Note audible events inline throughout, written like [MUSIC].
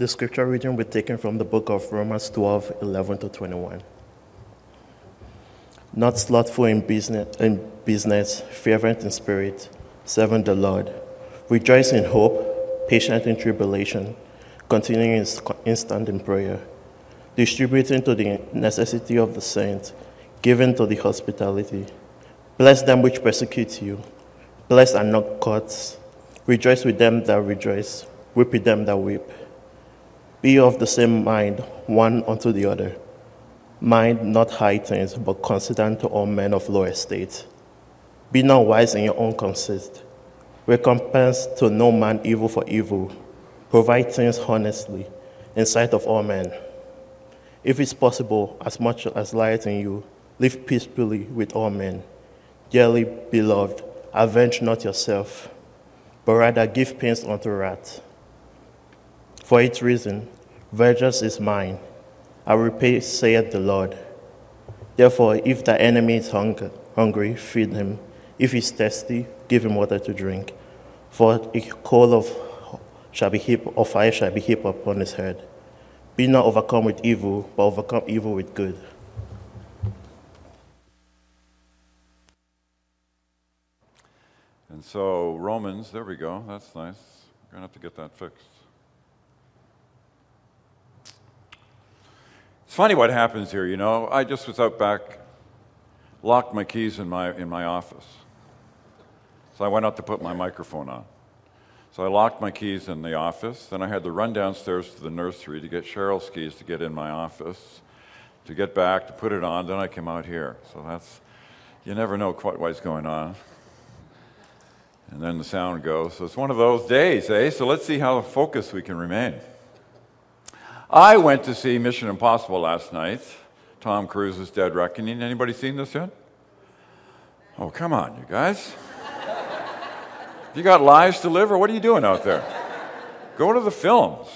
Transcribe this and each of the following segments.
The scripture reading be taken from the book of Romans 12 11 to 21. Not slothful in business, in business, fervent in spirit, serving the Lord, rejoice in hope, patient in tribulation, continuing in instant in prayer, distributing to the necessity of the saints, giving to the hospitality. Bless them which persecute you, bless and not curse. Rejoice with them that rejoice, weep with them that weep. Be of the same mind, one unto the other. Mind not high things, but consider unto all men of low estate. Be not wise in your own conceit. Recompense to no man evil for evil. Provide things honestly in sight of all men. If it's possible, as much as lieth in you, live peacefully with all men. Dearly beloved, avenge not yourself, but rather give pains unto wrath. For its reason, vengeance is mine. I will repay, saith the Lord. Therefore, if thy enemy is hungry, feed him. If he is thirsty, give him water to drink. For a coal of shall be fire shall be heaped upon his head. Be not overcome with evil, but overcome evil with good. And so, Romans, there we go. That's nice. We're to have to get that fixed. It's funny what happens here, you know. I just was out back, locked my keys in my, in my office. So I went out to put my microphone on. So I locked my keys in the office. Then I had to run downstairs to the nursery to get Cheryl's keys to get in my office, to get back, to put it on. Then I came out here. So that's, you never know quite what's going on. And then the sound goes. So it's one of those days, eh? So let's see how focused we can remain. I went to see Mission Impossible last night. Tom Cruise's Dead Reckoning. Anybody seen this yet? Oh, come on, you guys. you got lives to live, or what are you doing out there? Go to the films.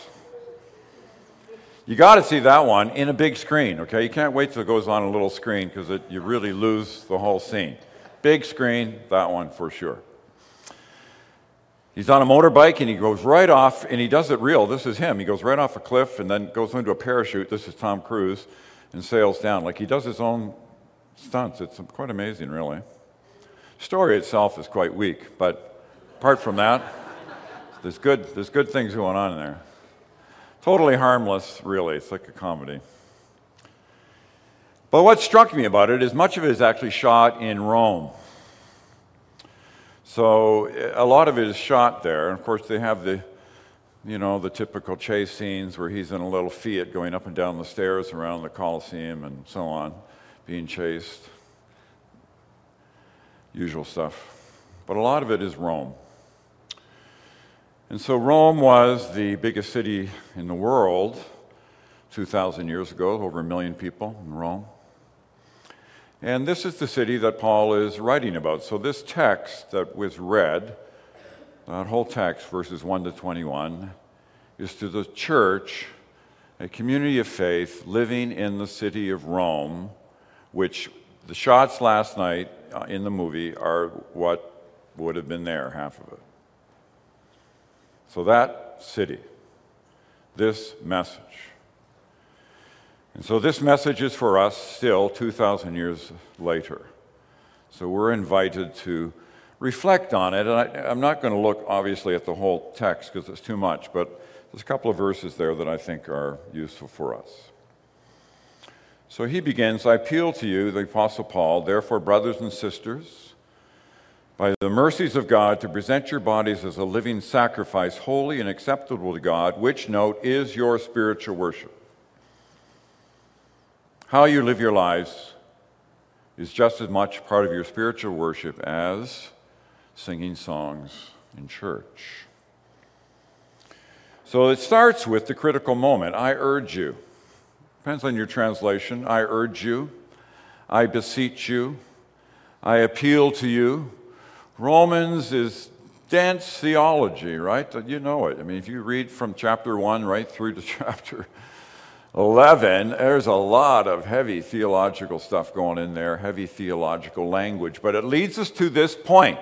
You got to see that one in a big screen, okay? You can't wait till it goes on a little screen because you really lose the whole scene. Big screen, that one for sure. He's on a motorbike and he goes right off, and he does it real. This is him. He goes right off a cliff and then goes into a parachute. This is Tom Cruise and sails down. Like he does his own stunts. It's quite amazing, really. Story itself is quite weak, but apart from that, there's good, there's good things going on in there. Totally harmless, really. It's like a comedy. But what struck me about it is much of it is actually shot in Rome. So eh, a lot of it is shot there. And of course, they have the, you know, the typical chase scenes where he's in a little Fiat going up and down the stairs around the Colosseum and so on, being chased. Usual stuff. But a lot of it is Rome. And so Rome was the biggest city in the world 2,000 years ago, over a million people in Rome. And this is the city that Paul is writing about. So, this text that was read, that whole text, verses 1 to 21, is to the church, a community of faith living in the city of Rome, which the shots last night uh, in the movie are what would have been there, half of it. So, that city, this message, and so this message is for us still 2,000 years later. So we're invited to reflect on it. And I, am not going to look, obviously, at the whole text because it's too much, but there's a couple of verses there that I think are useful for us. So he begins I appeal to you, the Apostle Paul, therefore, brothers and sisters, by the mercies of God, to present your bodies as a living sacrifice, holy and acceptable to God, which, note, is your spiritual worship. How you live your lives is just as much part of your spiritual worship as singing songs in church. So it starts with the critical moment. I urge you. Depends on your translation. I urge you. I beseech you. I appeal to you. Romans is dense theology, right? You know it. I mean, if you read from chapter 1 right through to [LAUGHS] chapter 11, there's a lot of heavy theological stuff going in there, heavy theological language. But it leads us to this point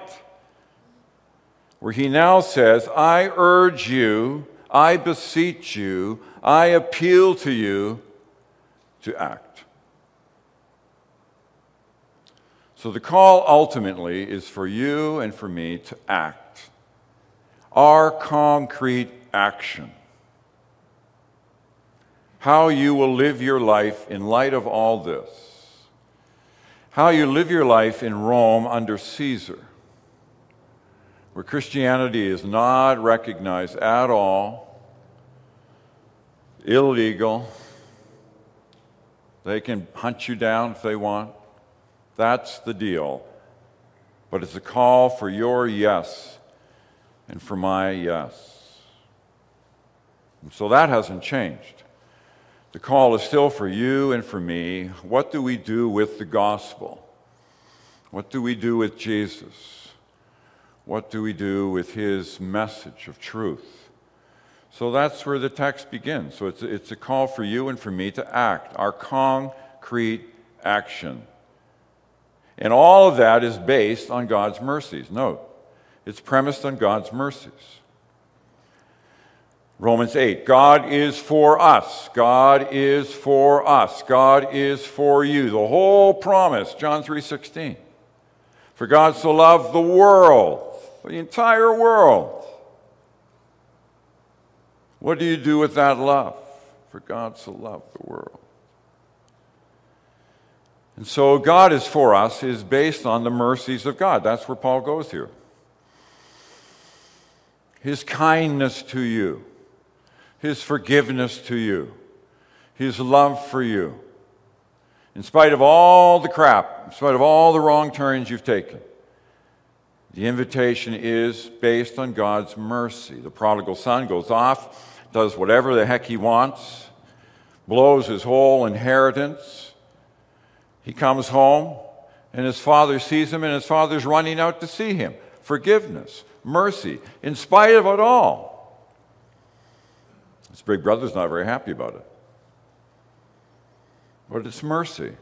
where he now says, I urge you, I beseech you, I appeal to you to act. So the call ultimately is for you and for me to act. Our concrete action. How you will live your life in light of all this. How you live your life in Rome under Caesar, where Christianity is not recognized at all, illegal. They can hunt you down if they want. That's the deal. But it's a call for your yes and for my yes. And so that hasn't changed. The call is still for you and for me. What do we do with the gospel? What do we do with Jesus? What do we do with his message of truth? So that's where the text begins. So it's, it's a call for you and for me to act, our concrete action. And all of that is based on God's mercies. Note, it's premised on God's mercies. Romans 8, God is for us. God is for us. God is for you. The whole promise, John 3:16. For God so loved the world, the entire world. What do you do with that love? For God so loved the world. And so, God is for us is based on the mercies of God. That's where Paul goes here. His kindness to you, His forgiveness to you, His love for you. In spite of all the crap, in spite of all the wrong turns you've taken, the invitation is based on God's mercy. The prodigal son goes off, does whatever the heck he wants, blows his whole inheritance he comes home, and his father sees him, and his father's running out to see him. Forgiveness, mercy, in spite of it all. His big brother's not very happy about it. But it's mercy.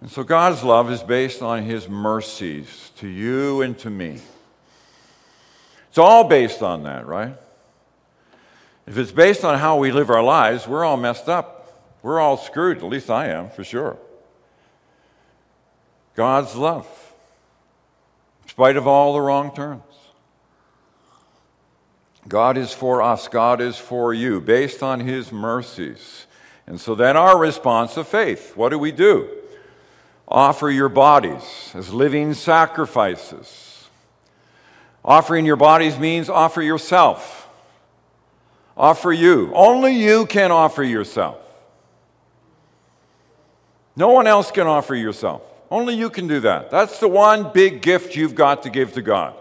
And so God's love is based on his mercies to you and to me. It's all based on that, right? If it's based on how we live our lives, we're all messed up. We're all screwed. At least I am, for sure. God's love, in spite of all the wrong turns. God is for us, God is for you, based on His mercies. And so then our response of faith what do we do? Offer your bodies as living sacrifices. Offering your bodies means offer yourself. Offer you. Only you can offer yourself. No one else can offer yourself. Only you can do that. That's the one big gift you've got to give to God.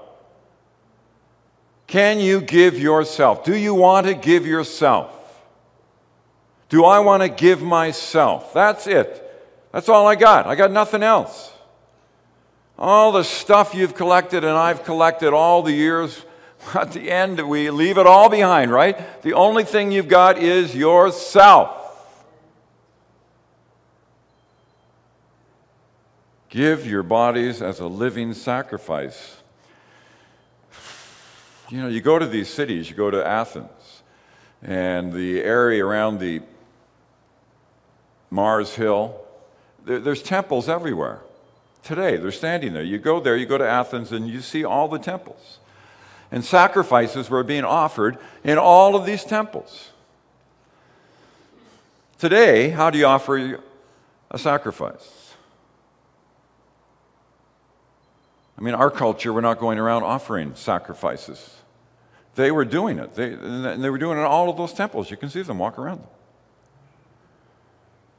Can you give yourself? Do you want to give yourself? Do I want to give myself? That's it. That's all I got. I got nothing else. All the stuff you've collected and I've collected all the years, [LAUGHS] at the end, we leave it all behind, right? The only thing you've got is yourself. Give your bodies as a living sacrifice. You know, you go to these cities, you go to Athens, and the area around the Mars Hill, there, there's temples everywhere. Today, they're standing there. You go there, you go to Athens, and you see all the temples. And sacrifices were being offered in all of these temples. Today, how do you offer a sacrifice? I mean, our culture, we're not going around offering sacrifices. They were doing it. They, and they were doing it in all of those temples. You can see them walk around them.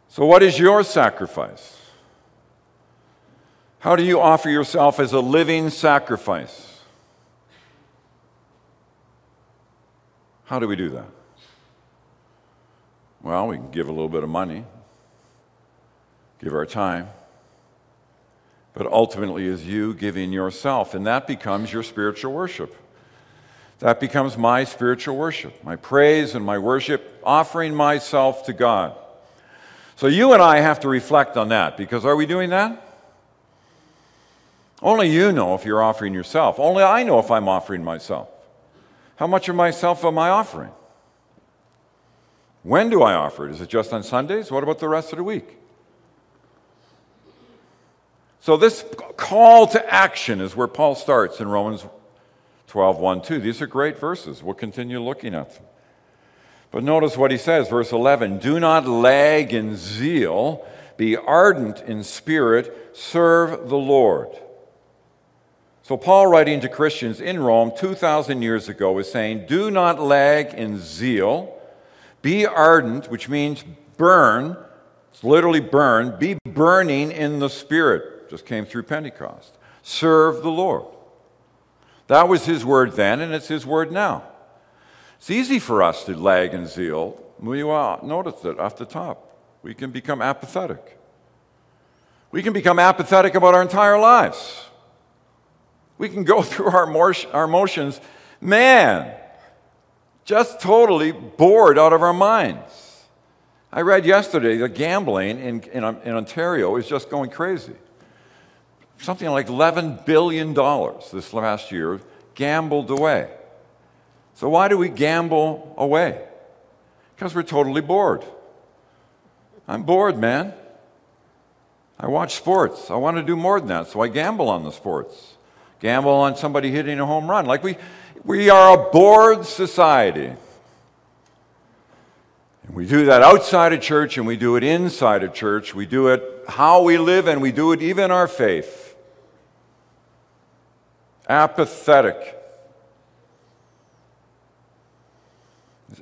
So, what is your sacrifice? How do you offer yourself as a living sacrifice? How do we do that? Well, we can give a little bit of money, give our time, but ultimately is you giving yourself, and that becomes your spiritual worship. That becomes my spiritual worship, my praise and my worship, offering myself to God. So you and I have to reflect on that because are we doing that? Only you know if you're offering yourself. Only I know if I'm offering myself. How much of myself am I offering? When do I offer it? Is it just on Sundays? What about the rest of the week? So, this call to action is where Paul starts in Romans 12 1 2. These are great verses. We'll continue looking at them. But notice what he says, verse 11 Do not lag in zeal, be ardent in spirit, serve the Lord. So, Paul, writing to Christians in Rome 2,000 years ago, is saying, Do not lag in zeal, be ardent, which means burn, it's literally burn, be burning in the Spirit just came through Pentecost. Serve the Lord. That was his word then, and it's his word now. It's easy for us to lag in zeal. We well, notice it off the top. We can become apathetic. We can become apathetic about our entire lives. We can go [LAUGHS] through our, our emotions, man, just totally bored out of our minds. I read yesterday that gambling in, in, in Ontario is just going crazy something like $11 billion this last year gambled away. So, why do we gamble away? Because we're totally bored. I'm bored, man. I watch sports. I want to do more than that, so I gamble on the sports. Gamble on somebody hitting a home run. Like we, we are a bored society. And we do that outside of church and we do it inside of church. We do it how we live and we do it even our faith apathetic.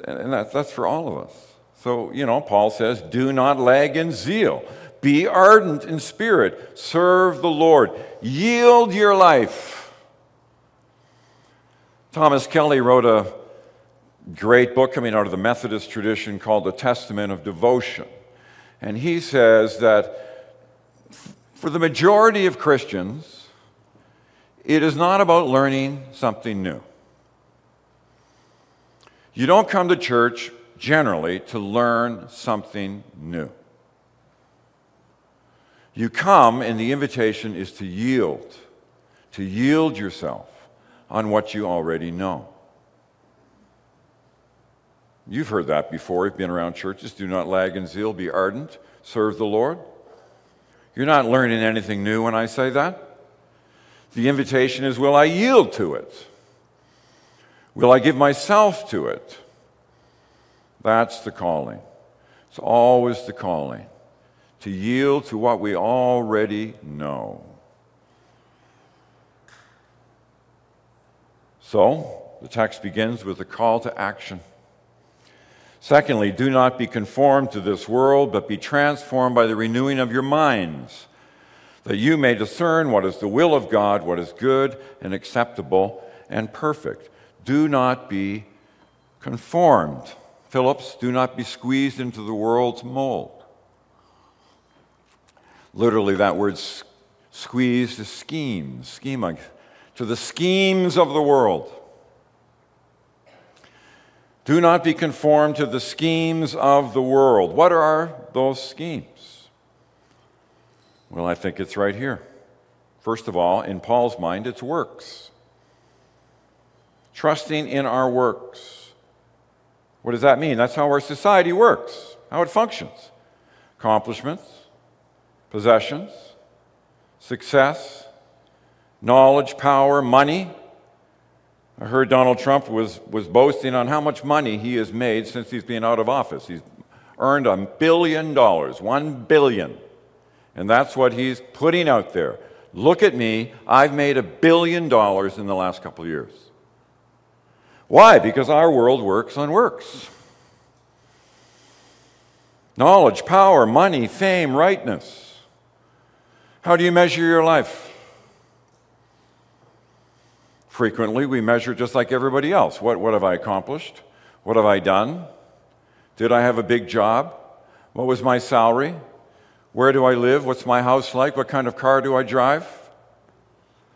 And that's, that's for all of us. So, you know, Paul says, do not lag in zeal. Be ardent in spirit. Serve the Lord. Yield your life. Thomas Kelly wrote a great book coming out of the Methodist tradition called The Testament of Devotion. And he says that for the majority of Christians, it is not about learning something new. You don't come to church generally to learn something new. You come, and the invitation is to yield, to yield yourself on what you already know. You've heard that before. You've been around churches. Do not lag in zeal, be ardent, serve the Lord. You're not learning anything new when I say that. The invitation is will I yield to it? Will I give myself to it? That's the calling. It's always the calling to yield to what we already know. So, the text begins with a call to action. Secondly, do not be conformed to this world, but be transformed by the renewing of your minds that you may discern what is the will of God, what is good and acceptable and perfect. Do not be conformed. Phillips, do not be squeezed into the world's mold. Literally, that word squeezed is scheme, schema, to the schemes of the world. Do not be conformed to the schemes of the world. What are those schemes? Well, I think it's right here. First of all, in Paul's mind, it's works. Trusting in our works. What does that mean? That's how our society works, how it functions. Accomplishments, possessions, success, knowledge, power, money. I heard Donald Trump was, was boasting on how much money he has made since he's been out of office. He's earned a billion dollars, one billion. And that's what he's putting out there. Look at me, I've made a billion dollars in the last couple of years. Why? Because our world works on works knowledge, power, money, fame, rightness. How do you measure your life? Frequently, we measure just like everybody else. What, what have I accomplished? What have I done? Did I have a big job? What was my salary? Where do I live? What's my house like? What kind of car do I drive?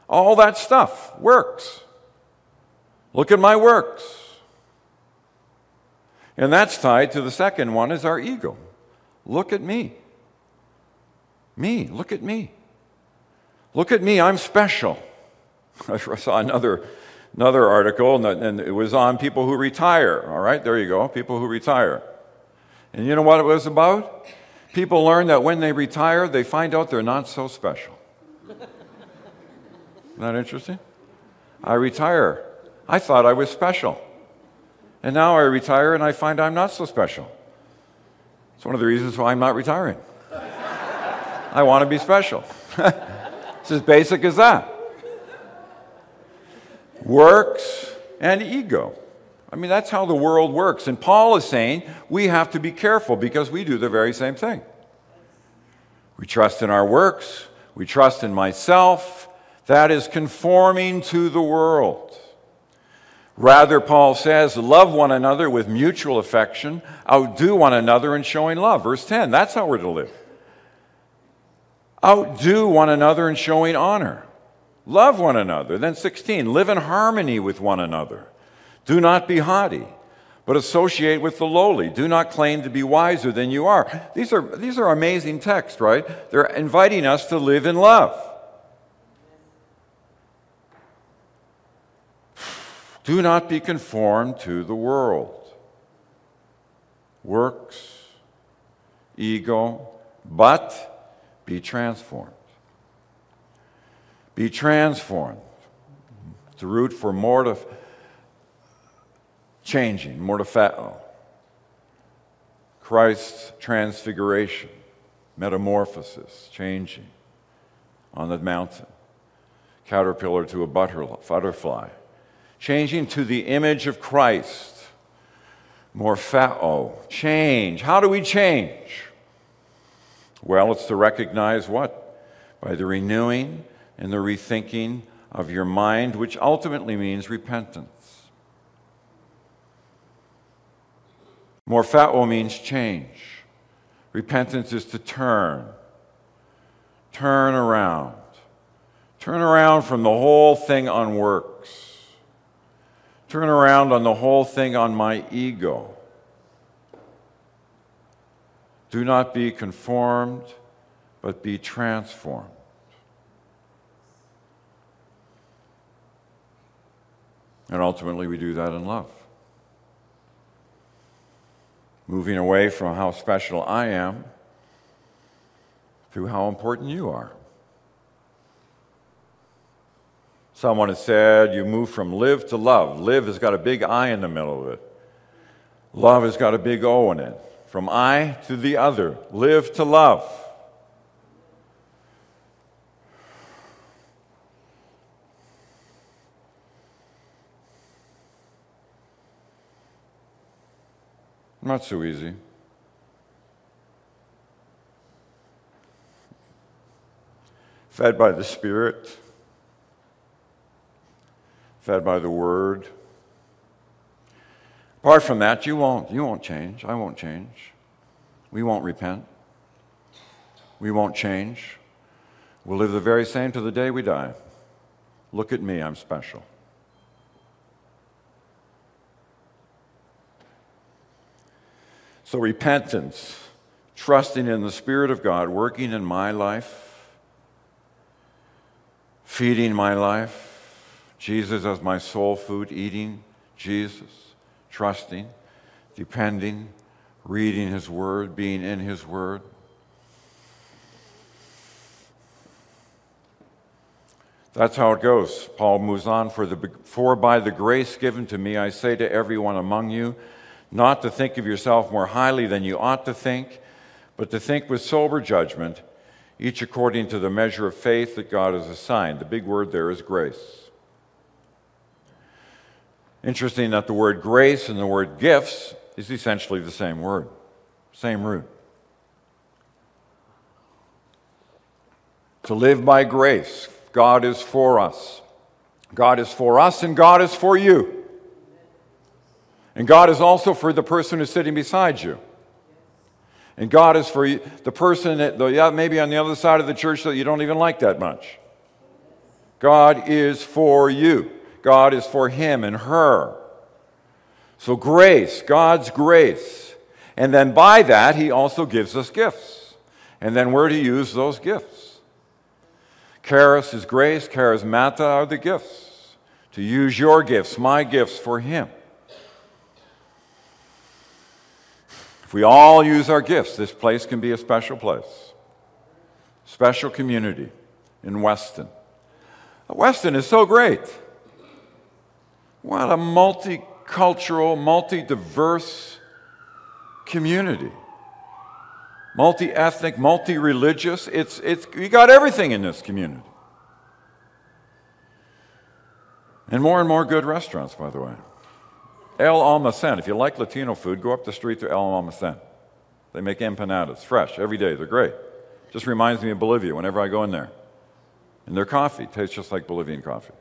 All that stuff works. Look at my works. And that's tied to the second one is our ego. Look at me. Me, look at me. Look at me, I'm special. [LAUGHS] I saw another another article, and it was on people who retire. All right, there you go, people who retire. And you know what it was about? People learn that when they retire, they find out they're not so special. Isn't that interesting? I retire. I thought I was special. And now I retire and I find I'm not so special. It's one of the reasons why I'm not retiring. I want to be special. [LAUGHS] it's as basic as that. Works and ego. I mean, that's how the world works. And Paul is saying we have to be careful because we do the very same thing. We trust in our works, we trust in myself. That is conforming to the world. Rather, Paul says, love one another with mutual affection, outdo one another in showing love. Verse 10, that's how we're to live. Outdo one another in showing honor. Love one another. Then 16, live in harmony with one another. Do not be haughty, but associate with the lowly. Do not claim to be wiser than you are. These are, these are amazing texts, right? They're inviting us to live in love. Do not be conformed to the world. Works, ego, but be transformed. Be transformed. The root for mortif- changing, mortifao. Christ's transfiguration, metamorphosis, changing on the mountain. Caterpillar to a butterfly. Changing to the image of Christ. Morphao. Change. How do we change? Well, it's to recognize what? By the renewing and the rethinking of your mind, which ultimately means repentance. Morphao means change. Repentance is to turn. Turn around. Turn around from the whole thing on works. Turn around on the whole thing on my ego. Do not be conformed, but be transformed. And ultimately, we do that in love. Moving away from how special I am to how important you are. Someone has said you move from live to love. Live has got a big I in the middle of it. Love has got a big O in it. From I to the other. Live to love. Not so easy. Fed by the Spirit, fed by the Word. Apart from that, you won't, you won't change. I won't change. We won't repent. We won't change. We'll live the very same to the day we die. Look at me, I'm special. So, repentance, trusting in the Spirit of God working in my life, feeding my life, Jesus as my soul food, eating Jesus, trusting, depending, reading His Word, being in His Word. That's how it goes. Paul moves on. For, the, for by the grace given to me, I say to everyone among you, not to think of yourself more highly than you ought to think, but to think with sober judgment, each according to the measure of faith that God has assigned. The big word there is grace. Interesting that the word grace and the word gifts is essentially the same word, same root. To live by grace, God is for us. God is for us and God is for you. And God is also for the person who's sitting beside you. And God is for the person that, maybe on the other side of the church that you don't even like that much. God is for you. God is for him and her. So, grace, God's grace. And then by that, he also gives us gifts. And then we're to use those gifts. Charis is grace, charismata are the gifts. to use your gifts, my gifts, for Him. If we all use our gifts, this place can be a special place, special community in Weston. Weston is so great. What a multicultural, multi diverse community. Multi ethnic, multi religious. It's, it's, you got everything in this community. And more and more good restaurants, by the way. El Almacen. If you like Latino food, go up the street to El Almacen. They make empanadas, fresh, every day. They're great. Just reminds me of Bolivia whenever I go in there. And their coffee tastes just like Bolivian coffee.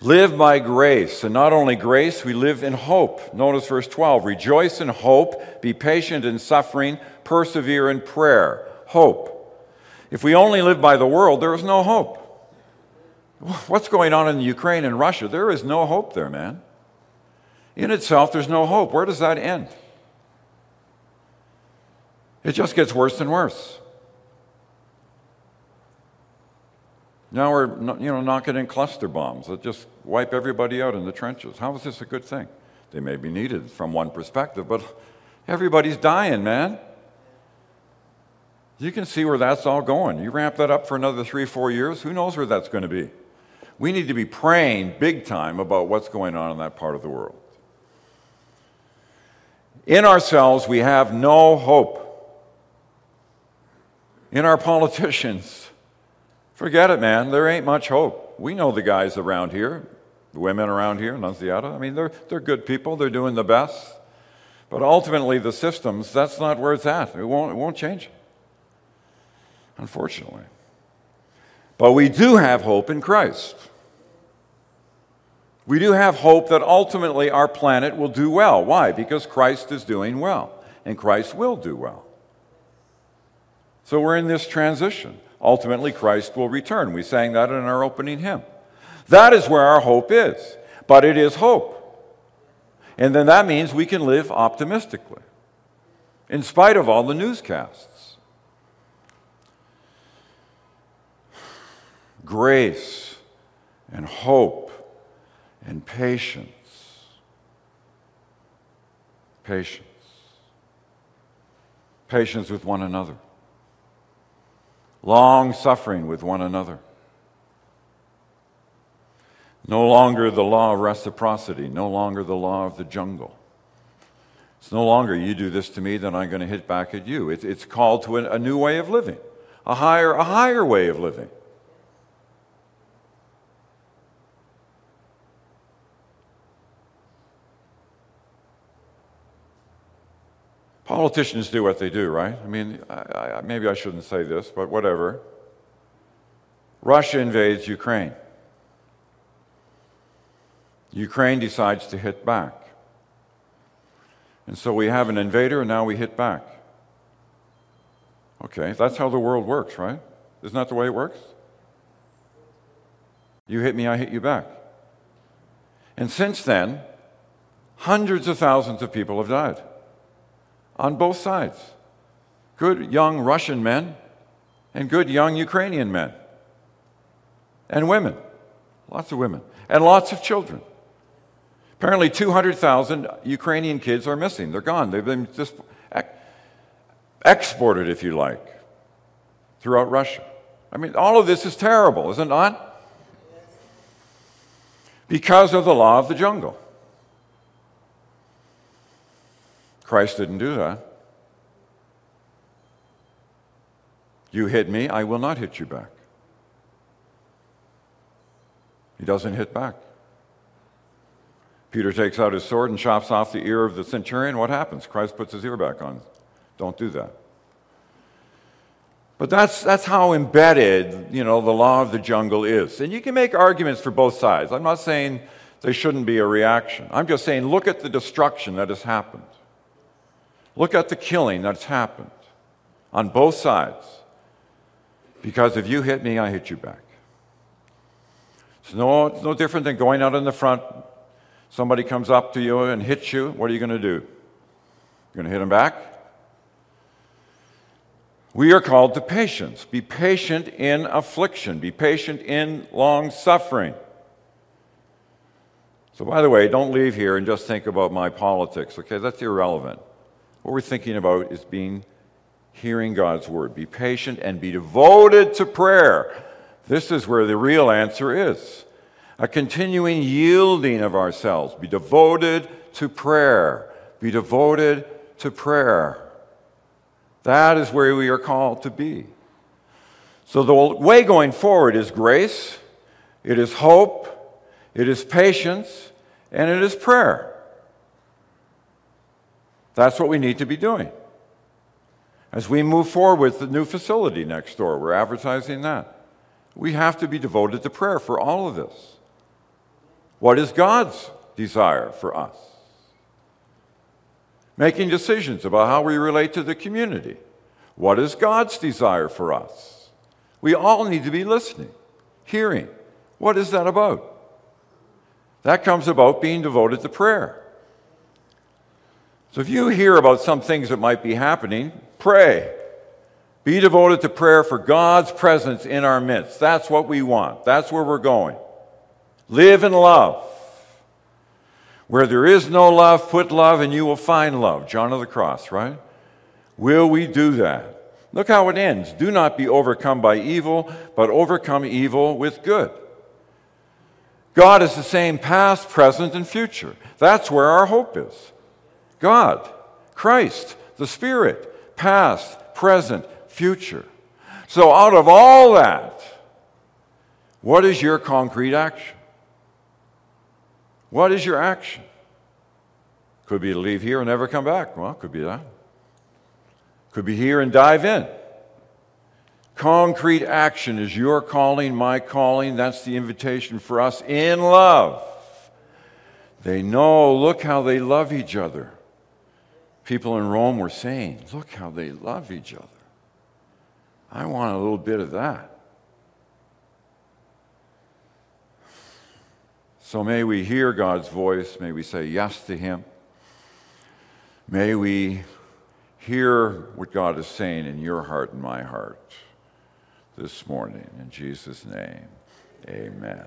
Live by grace. And not only grace, we live in hope. Notice verse 12 Rejoice in hope, be patient in suffering, persevere in prayer. Hope. If we only live by the world, there is no hope. What's going on in Ukraine and Russia? There is no hope there, man. In itself, there's no hope. Where does that end? It just gets worse and worse. Now we're you know, knocking in cluster bombs that just wipe everybody out in the trenches. How is this a good thing? They may be needed from one perspective, but everybody's dying, man. You can see where that's all going. You ramp that up for another three, four years, who knows where that's going to be? We need to be praying big time about what's going on in that part of the world. In ourselves, we have no hope. In our politicians, Forget it, man. There ain't much hope. We know the guys around here, the women around here, Nunziata. I mean, they're, they're good people, they're doing the best. But ultimately, the systems, that's not where it's at. It won't, it won't change, unfortunately. But we do have hope in Christ. We do have hope that ultimately our planet will do well. Why? Because Christ is doing well, and Christ will do well. So we're in this transition ultimately Christ will return. We sang that in our opening hymn. That is where our hope is, but it is hope. And then that means we can live optimistically, in spite of all the newscasts. Grace and hope and patience. Patience. Patience with one another long suffering with one another. No longer the law of reciprocity, no longer the law of the jungle. It's no longer you do this to me, then I'm going to hit back at you. It, it's called to a new way of living, a higher, a higher way of living. Politicians do what they do, right? I mean, I, I, maybe I shouldn't say this, but whatever. Russia invades Ukraine. Ukraine decides to hit back. And so we have an invader, and now we hit back. Okay, that's how the world works, right? Isn't that the way it works? You hit me, I hit you back. And since then, hundreds of thousands of people have died on both sides good young Russian men and good young Ukrainian men and women, lots of women, and lots of children. Apparently, 200,000 Ukrainian kids are missing. They're gone. They've been just exported, if you like, throughout Russia. I mean, all of this is terrible, isn't it not? Because of the law of the jungle. Christ didn't do that. You hit me, I will not hit you back. He doesn't hit back. Peter takes out his sword and chops off the ear of the centurion. What happens? Christ puts his ear back on. Don't do that. But that's, that's how embedded, you know, the law of the jungle is. And you can make arguments for both sides. I'm not saying there shouldn't be a reaction. I'm just saying look at the destruction that has happened. Look at the killing that's happened on both sides. Because if you hit me, I hit you back. It's no, it's no different than going out in the front. Somebody comes up to you and hits you. What are you going to do? You're going to hit him back? We are called to patience. Be patient in affliction, be patient in long suffering. So, by the way, don't leave here and just think about my politics, okay? That's irrelevant. What we're thinking about is being hearing God's word. Be patient and be devoted to prayer. This is where the real answer is. A continuing yielding of ourselves. Be devoted to prayer. Be devoted to prayer. That is where we are called to be. So the way going forward is grace, it is hope, it is patience, and it is prayer. That's what we need to be doing. As we move forward with the new facility next door, we're advertising that. We have to be devoted to prayer for all of this. What is God's desire for us? Making decisions about how we relate to the community. What is God's desire for us? We all need to be listening, hearing. What is that about? That comes about being devoted to prayer. So if you hear about some things that might be happening, pray. Be devoted to prayer for God's presence in our midst. That's what we want. That's where we're going. Live in love. Where there is no love, put love and you will find love. John of the Cross, right? Will we do that? Look how it ends. Do not be overcome by evil, but overcome evil with good. God is the same past, present, and future. That's where our hope is. God, Christ, the Spirit, past, present, future. So, out of all that, what is your concrete action? What is your action? Could be to leave here and never come back. Well, could be that. Could be here and dive in. Concrete action is your calling, my calling. That's the invitation for us in love. They know, look how they love each other. People in Rome were saying, look how they love each other. I want a little bit of that. So may we hear God's voice. May we say yes to Him. May we hear what God is saying in your heart and my heart this morning. In Jesus' name, amen.